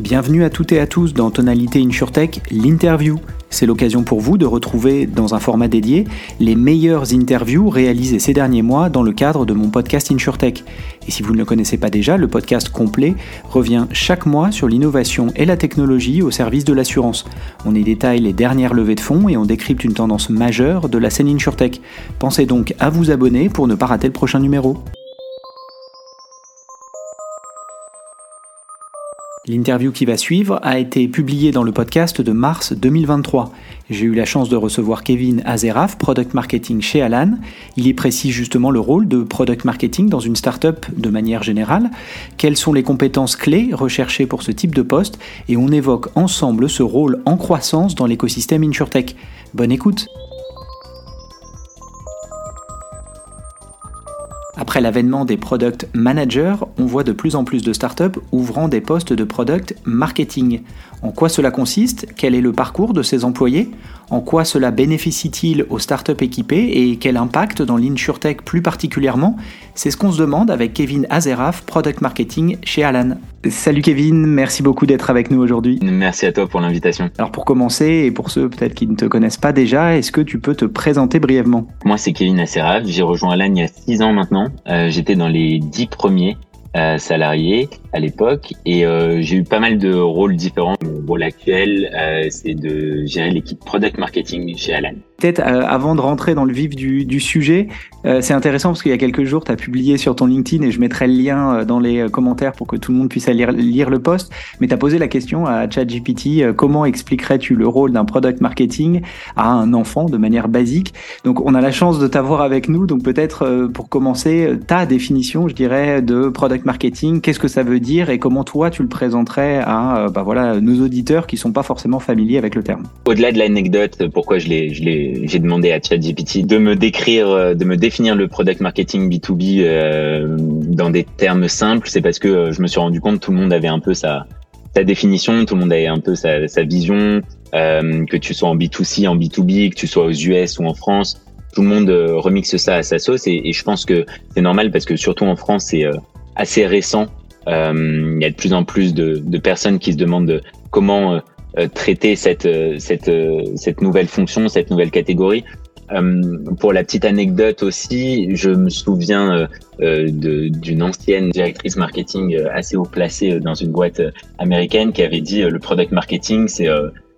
Bienvenue à toutes et à tous dans Tonalité InsurTech, l'interview. C'est l'occasion pour vous de retrouver dans un format dédié les meilleures interviews réalisées ces derniers mois dans le cadre de mon podcast InsurTech. Et si vous ne le connaissez pas déjà, le podcast complet revient chaque mois sur l'innovation et la technologie au service de l'assurance. On y détaille les dernières levées de fonds et on décrypte une tendance majeure de la scène InsurTech. Pensez donc à vous abonner pour ne pas rater le prochain numéro. L'interview qui va suivre a été publiée dans le podcast de mars 2023. J'ai eu la chance de recevoir Kevin Azeraf, Product Marketing chez Alan. Il y précise justement le rôle de Product Marketing dans une startup de manière générale, quelles sont les compétences clés recherchées pour ce type de poste, et on évoque ensemble ce rôle en croissance dans l'écosystème InsurTech. Bonne écoute Après l'avènement des product managers, on voit de plus en plus de startups ouvrant des postes de product marketing. En quoi cela consiste? Quel est le parcours de ces employés? En quoi cela bénéficie-t-il aux startups équipées et quel impact dans l'insurtech plus particulièrement? C'est ce qu'on se demande avec Kevin Azeraf, Product Marketing chez Alan. Salut Kevin, merci beaucoup d'être avec nous aujourd'hui. Merci à toi pour l'invitation. Alors pour commencer, et pour ceux peut-être qui ne te connaissent pas déjà, est-ce que tu peux te présenter brièvement? Moi c'est Kevin Azeraf, j'ai rejoint Alan il y a 6 ans maintenant. Euh, J'étais dans les 10 premiers euh, salarié à l'époque et euh, j'ai eu pas mal de rôles différents. Mon rôle actuel, euh, c'est de gérer l'équipe product marketing chez Alan. Peut-être euh, avant de rentrer dans le vif du, sujet, euh, c'est intéressant parce qu'il y a quelques jours, tu as publié sur ton LinkedIn et je mettrai le lien euh, dans les commentaires pour que tout le monde puisse aller lire, le post. Mais tu as posé la question à ChatGPT comment expliquerais-tu le rôle d'un product marketing à un enfant de manière basique? Donc, on a la chance de t'avoir avec nous. Donc, peut-être pour commencer, ta définition, je dirais, de product marketing. Qu'est-ce que ça veut dire et comment toi tu le présenterais à bah voilà nos auditeurs qui sont pas forcément familiers avec le terme? Au-delà de l'anecdote, pourquoi je l'ai j'ai demandé à ChatGPT de me décrire, euh, de me définir le product marketing B2B euh, dans des termes simples. C'est parce que euh, je me suis rendu compte que tout le monde avait un peu sa, sa définition, tout le monde avait un peu sa, sa vision, euh, que tu sois en B2C, en B2B, que tu sois aux US ou en France. Tout le monde euh, remixe ça à sa sauce et, je pense que c'est normal parce que surtout en France, c'est assez récent. Il y a de plus en plus de, de personnes qui se demandent de comment euh, traiter cette, euh, cette, euh, cette nouvelle fonction, cette nouvelle catégorie. pour la petite anecdote aussi, je me souviens d'une ancienne directrice marketing assez haut placée dans une boîte américaine qui avait dit le product marketing, c'est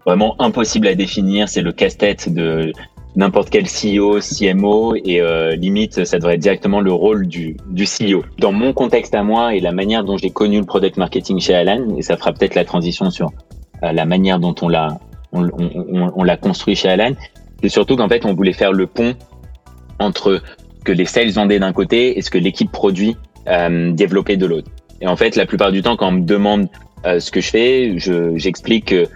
vraiment impossible à définir, c'est le casse-tête de n'importe quel CEO, CMO, et euh, limite, ça devrait être directement le rôle du, du CEO. Dans mon contexte à moi et la manière dont j'ai connu le product marketing chez Alan, et ça fera peut-être la transition sur euh, la manière dont on l'a on, on, l'a construit chez Alan, c'est surtout qu'en fait on voulait faire le pont entre ce que les sales vendaient d'un côté et ce que l'équipe produit euh, développait de l'autre. Et en fait, la plupart du temps, quand on me demande euh, ce que je fais, j'explique que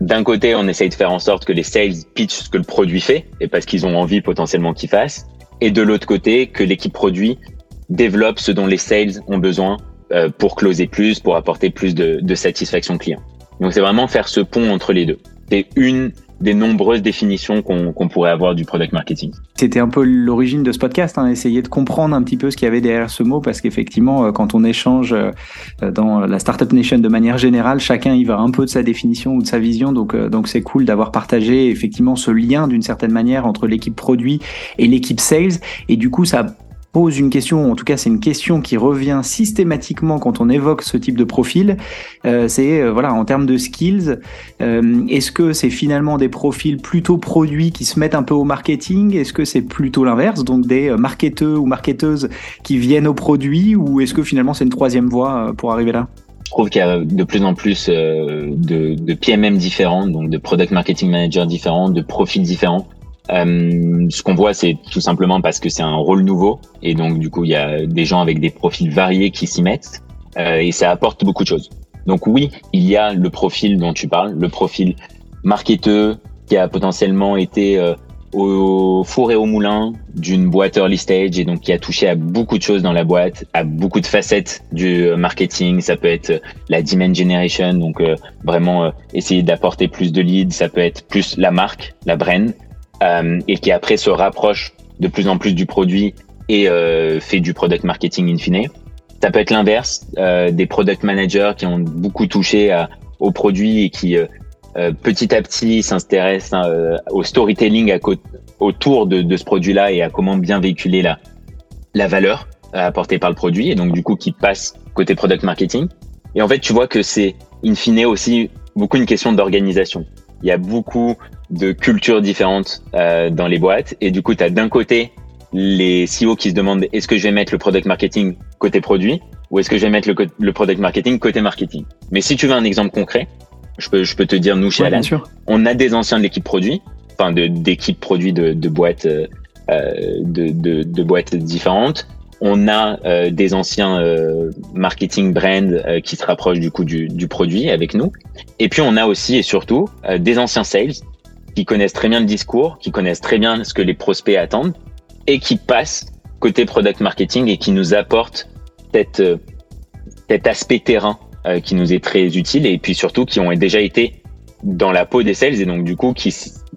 d'un côté, on essaye de faire en sorte que les sales pitchent ce que le produit fait, et parce qu'ils ont envie potentiellement qu'il fasse, et de l'autre côté, que l'équipe produit développe ce dont les sales ont besoin euh, pour closer plus, pour apporter plus de, de satisfaction client. Donc c'est vraiment faire ce pont entre les deux. C'est une des nombreuses définitions qu'on pourrait avoir du product marketing. C'était un peu l'origine de ce podcast, hein, essayer de comprendre un petit peu ce qu'il y avait derrière ce mot, parce qu'effectivement, euh, quand on échange euh, dans la Startup Nation de manière générale, chacun y va un peu de sa définition ou de sa vision, donc euh, donc c'est cool d'avoir partagé effectivement ce lien d'une certaine manière entre l'équipe produit et l'équipe sales, et du coup ça pose une question, en tout cas c'est une question qui revient systématiquement quand on évoque ce type de profil, euh, c'est euh, voilà en termes de skills, euh, est-ce que c'est finalement des profils plutôt produits qui se mettent un peu au marketing, est-ce que c'est plutôt l'inverse, donc des marketeurs ou marketeuses qui viennent au produit, ou est-ce que finalement c'est une troisième voie pour arriver là? Je trouve qu'il y a de plus en plus de, de PMM différents, donc de product marketing manager différents, de profils différents. Euh, ce qu'on voit, c'est tout simplement parce que c'est un rôle nouveau et donc du coup, il y a des gens avec des profils variés qui s'y mettent euh, et ça apporte beaucoup de choses. Donc oui, il y a le profil dont tu parles, le profil marketeur qui a potentiellement été euh, au four et au moulin d'une boîte early stage et donc qui a touché à beaucoup de choses dans la boîte, à beaucoup de facettes du marketing. Ça peut être la demand generation, donc euh, vraiment euh, essayer d'apporter plus de leads. Ça peut être plus la marque, la brand. Euh, et qui après se rapproche de plus en plus du produit et euh, fait du product marketing in fine. Ça peut être l'inverse, des product managers qui ont beaucoup touché à, aux produits et qui petit à petit s'intéressent au storytelling à autour de, ce produit-là et à comment bien véhiculer la, la valeur apportée par le produit et donc du coup qui passe côté product marketing. Et en fait, tu vois que c'est in fine aussi beaucoup une question d'organisation. Il y a beaucoup de cultures différentes euh, dans les boîtes et du coup, tu as d'un côté les CEO qui se demandent est-ce que je vais mettre le product marketing côté produit ou est-ce que je vais mettre le, le, product marketing côté marketing? Mais si tu veux un exemple concret, je peux, je peux te dire, nous chez Alan, on a des anciens de l'équipe produit, enfin d'équipe produit de, de boîtes, euh, de, de, de boîtes différentes on a euh, des anciens euh, marketing brands euh, qui se rapprochent du coup du, du, produit avec nous. Et puis on a aussi et surtout des anciens sales qui connaissent très bien le discours, qui connaissent très bien ce que les prospects attendent et qui passent côté product marketing et qui nous apportent cette, cet aspect terrain qui nous est très utile et puis surtout qui ont déjà été dans la peau des sales et donc du coup qui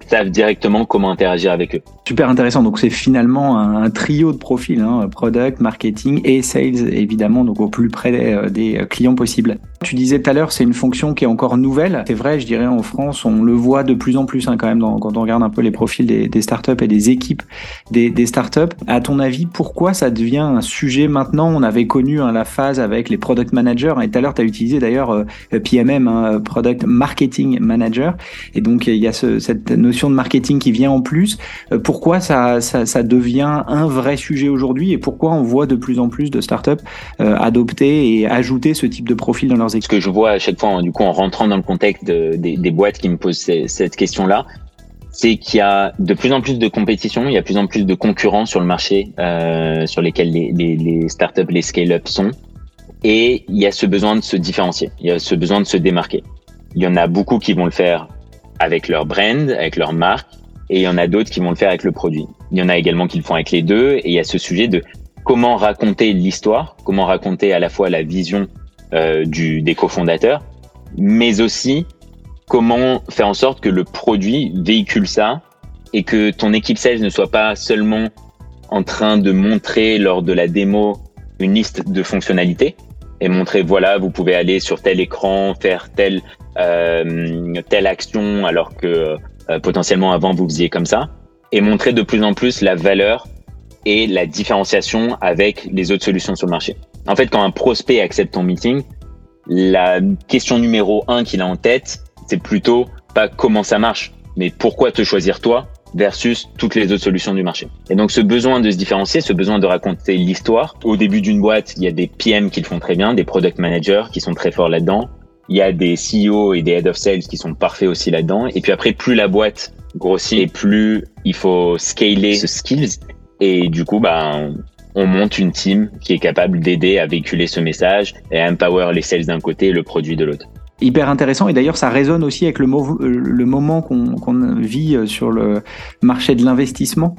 savent directement comment interagir avec eux. Super intéressant. Donc c'est finalement un, trio de profils, hein, product, marketing et sales évidemment, donc au plus près des, euh, clients possibles. Tu disais tout à l'heure, c'est une fonction qui est encore nouvelle. C'est vrai, je dirais en France, on le voit de plus en plus hein, quand même quand on regarde un peu les profils des, startups et des équipes des, startups. À ton avis, pourquoi ça devient un sujet maintenant? On avait connu hein, la phase avec les product managers et tout à l'heure tu as utilisé d'ailleurs euh, PMM, product marketing manager. Et donc il y a ce, cette notion de marketing qui vient en plus. Euh, pourquoi ça, ça, ça, devient un vrai sujet aujourd'hui et pourquoi on voit de plus en plus de startups euh, adopter et ajouter ce type de profil dans leurs équipes Ce que je vois à chaque fois, du coup, en rentrant dans le contexte de, des, des, boîtes qui me posent cette question-là, c'est qu'il y a de plus en plus de compétition, il y a de plus en plus de concurrents sur le marché euh, sur lesquels les, les, les startups, les scale-up sont. Et il y a ce besoin de se différencier, il y a ce besoin de se démarquer. Il y en a beaucoup qui vont le faire avec leur brand, avec leur marque, et il y en a d'autres qui vont le faire avec le produit. Il y en a également qui le font avec les deux, et il y a ce sujet de comment raconter l'histoire, comment raconter à la fois la vision euh, du, des cofondateurs, mais aussi comment faire en sorte que le produit véhicule ça et que ton équipe sales ne soit pas seulement en train de montrer lors de la démo une liste de fonctionnalités et montrer voilà vous pouvez aller sur tel écran faire telle telle action alors que euh, potentiellement avant vous faisiez comme ça et montrer de plus en plus la valeur et la différenciation avec les autres solutions sur le marché. En fait, quand un prospect accepte ton meeting, la question numéro un qu'il a en tête, c'est plutôt pas comment ça marche, mais pourquoi te choisir toi versus toutes les autres solutions du marché. Et donc ce besoin de se différencier, ce besoin de raconter l'histoire. Au début d'une boîte, il y a des PM qui le font très bien, des product managers qui sont très forts là-dedans. Il y a des CEO et des head of sales qui sont parfaits aussi là-dedans. Et puis après, plus la boîte grossit et plus il faut scaler ce skills. Et du coup, bah, on monte une team qui est capable d'aider à véhiculer ce message et à empower les sales d'un côté et le produit de l'autre hyper intéressant et d'ailleurs ça résonne aussi avec le, le moment qu'on vit sur le marché de l'investissement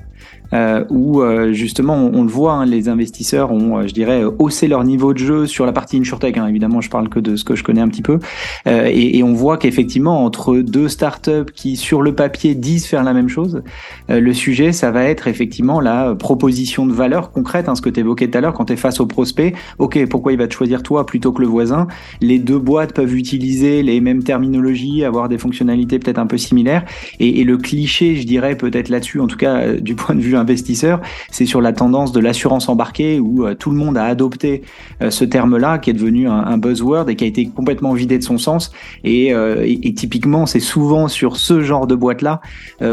euh, où euh, justement on, le voit, hein, les investisseurs ont, euh, je dirais, haussé leur niveau de jeu sur la partie insurtech. Hein, évidemment, je parle que de ce que je connais un petit peu, euh, et, et, on voit qu'effectivement entre deux startups qui sur le papier disent faire la même chose, euh, le sujet ça va être effectivement la proposition de valeur concrète, hein, ce que tu évoquais tout à l'heure quand tu es face au prospect. Ok, pourquoi il va te choisir toi plutôt que le voisin? Les deux boîtes peuvent utiliser les mêmes terminologies, avoir des fonctionnalités peut-être un peu similaires, et, et le cliché, je dirais peut-être là-dessus, en tout cas du point de vue investisseur, c'est sur la tendance de l'assurance embarquée où euh, tout le monde a adopté euh, ce terme-là qui est devenu un, buzzword et qui a été complètement vidé de son sens. Et, euh, typiquement, c'est souvent sur ce genre de boîte-là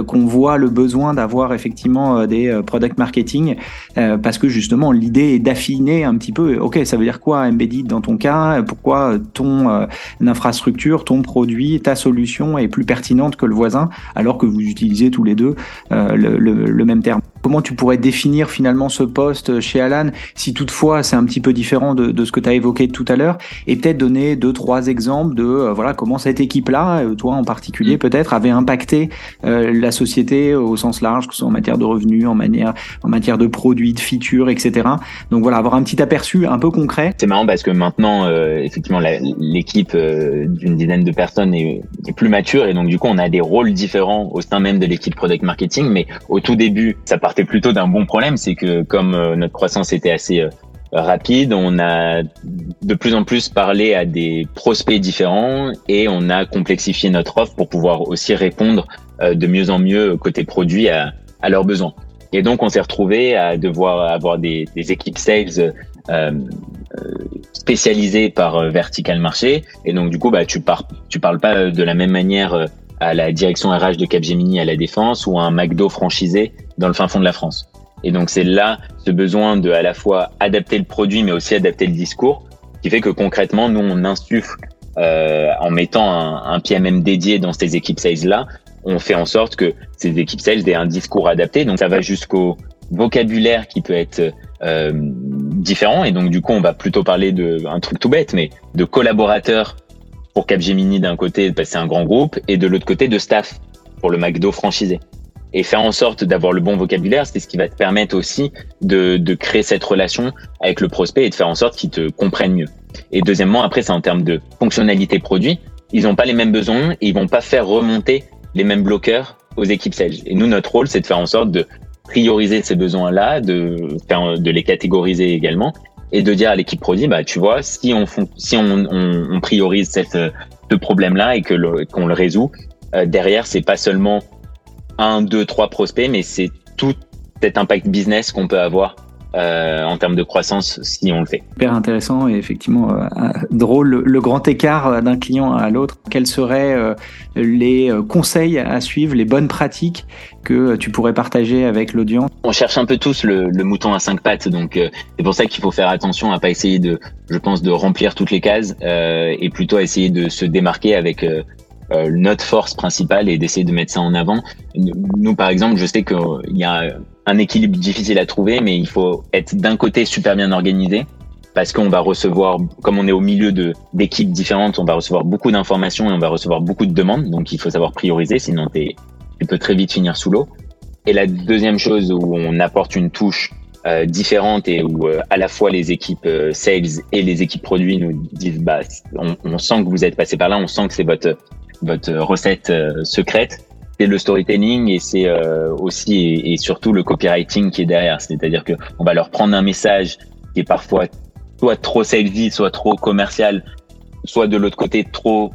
qu'on voit le besoin d'avoir effectivement des product marketing parce que justement l'idée est d'affiner un petit peu. Ok, ça veut dire quoi embedded dans ton cas? Pourquoi ton infrastructure, ton produit, ta solution est plus pertinente que le voisin alors que vous utilisez tous les deux le même terme? guerre Comment tu pourrais définir finalement ce poste chez Alan, si toutefois c'est un petit peu différent de, de ce que tu as évoqué tout à l'heure, et peut-être donner deux, trois exemples de euh, voilà comment cette équipe-là, euh, toi en particulier mm. peut-être, avait impacté euh, la société au sens large, que ce soit en matière de revenus, en, manière, en matière de produits, de features, etc. Donc voilà, avoir un petit aperçu un peu concret. C'est marrant parce que maintenant, effectivement, l'équipe d'une dizaine de personnes est, est, plus mature et donc du coup, on a des rôles différents au sein même de l'équipe product marketing, mais au tout début, ça part partait plutôt d'un bon problème, c'est que comme euh, notre croissance était assez euh, rapide. On a de plus en plus parlé à des prospects différents et on a complexifié notre offre pour pouvoir aussi répondre de mieux en mieux côté produit à, à leurs besoins. Et donc, on s'est retrouvé à devoir avoir des, équipes sales euh, spécialisées par vertical marché. Et donc, du coup, bah, tu, pars, tu parles pas de la même manière à la direction RH de Capgemini à la Défense ou à un McDo franchisé dans le fin fond de la France. Et donc, c'est là ce besoin de à la fois adapter le produit, mais aussi adapter le discours, qui fait que concrètement, nous, on insuffle euh, en mettant un, PMM dédié dans ces équipes sales-là, on fait en sorte que ces équipes sales aient un discours adapté. Donc ça va jusqu'au vocabulaire qui peut être euh, différent. Et donc du coup, on va plutôt parler de un truc tout bête, mais de collaborateurs pour Capgemini d'un côté, parce c'est un grand groupe, et de l'autre côté de staff pour le McDo franchisé. Et faire en sorte d'avoir le bon vocabulaire, c'est ce qui va te permettre aussi de, de créer cette relation avec le prospect et de faire en sorte qu'il te comprenne mieux. Et deuxièmement, après, c'est en termes de fonctionnalité produit. Ils n'ont pas les mêmes besoins et ils vont pas faire remonter les mêmes bloqueurs aux équipes sales. Et nous, notre rôle, c'est de faire en sorte de prioriser ces besoins-là, de de les catégoriser également, et de dire à l'équipe produit, bah, tu vois, si on, si on, priorise cette, ce problème-là et que qu'on le résout, euh, derrière, c'est pas seulement un, deux, trois prospects, mais c'est tout cet impact business qu'on peut avoir euh, en termes de croissance si on le fait. Super intéressant et effectivement euh, drôle le, grand écart d'un client à l'autre. Quels seraient euh, les conseils à suivre, les bonnes pratiques que tu pourrais partager avec l'audience? On cherche un peu tous le, le mouton à cinq pattes, donc c'est pour ça qu'il faut faire attention à pas essayer de, je pense, de remplir toutes les cases et plutôt essayer de se démarquer avec notre force principale et d'essayer de mettre ça en avant. Nous, par exemple, je sais qu'il y a un équilibre difficile à trouver, mais il faut être d'un côté super bien organisé parce qu'on va recevoir, comme on est au milieu de d'équipes différentes, on va recevoir beaucoup d'informations et on va recevoir beaucoup de demandes. Donc il faut savoir prioriser, sinon tu peux très vite finir sous l'eau. Et la deuxième chose où on apporte une touche euh, différente et où euh, à la fois les équipes euh, sales et les équipes produits nous disent bah on, on, sent que vous êtes passé par là, on sent que c'est votre votre recette secrète c'est le storytelling et c'est euh, aussi et, surtout le copywriting qui est derrière. C'est-à-dire que on va leur prendre un message qui est parfois soit trop salesy, soit trop commercial, soit de l'autre côté trop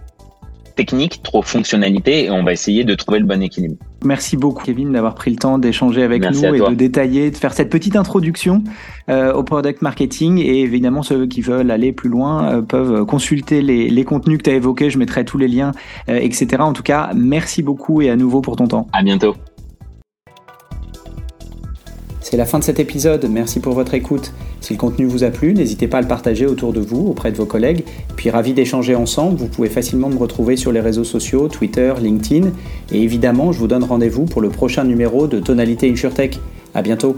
technique, trop fonctionnalité, et on va essayer de trouver le bon équilibre. Merci beaucoup Kevin d'avoir pris le temps d'échanger avec nous et de détailler, de faire cette petite introduction euh, au product marketing. Et évidemment, ceux qui veulent aller plus loin euh, peuvent consulter les, les, contenus que tu as évoqués. Je mettrai tous les liens, euh, etc. En tout cas, merci beaucoup et à nouveau pour ton temps. À bientôt. C'est la fin de cet épisode, merci pour votre écoute. Si le contenu vous a plu, n'hésitez pas à le partager autour de vous, auprès de vos collègues. Puis ravi d'échanger ensemble, vous pouvez facilement me retrouver sur les réseaux sociaux, Twitter, LinkedIn. Et évidemment, je vous donne rendez-vous pour le prochain numéro de Tonalité InsurTech. À bientôt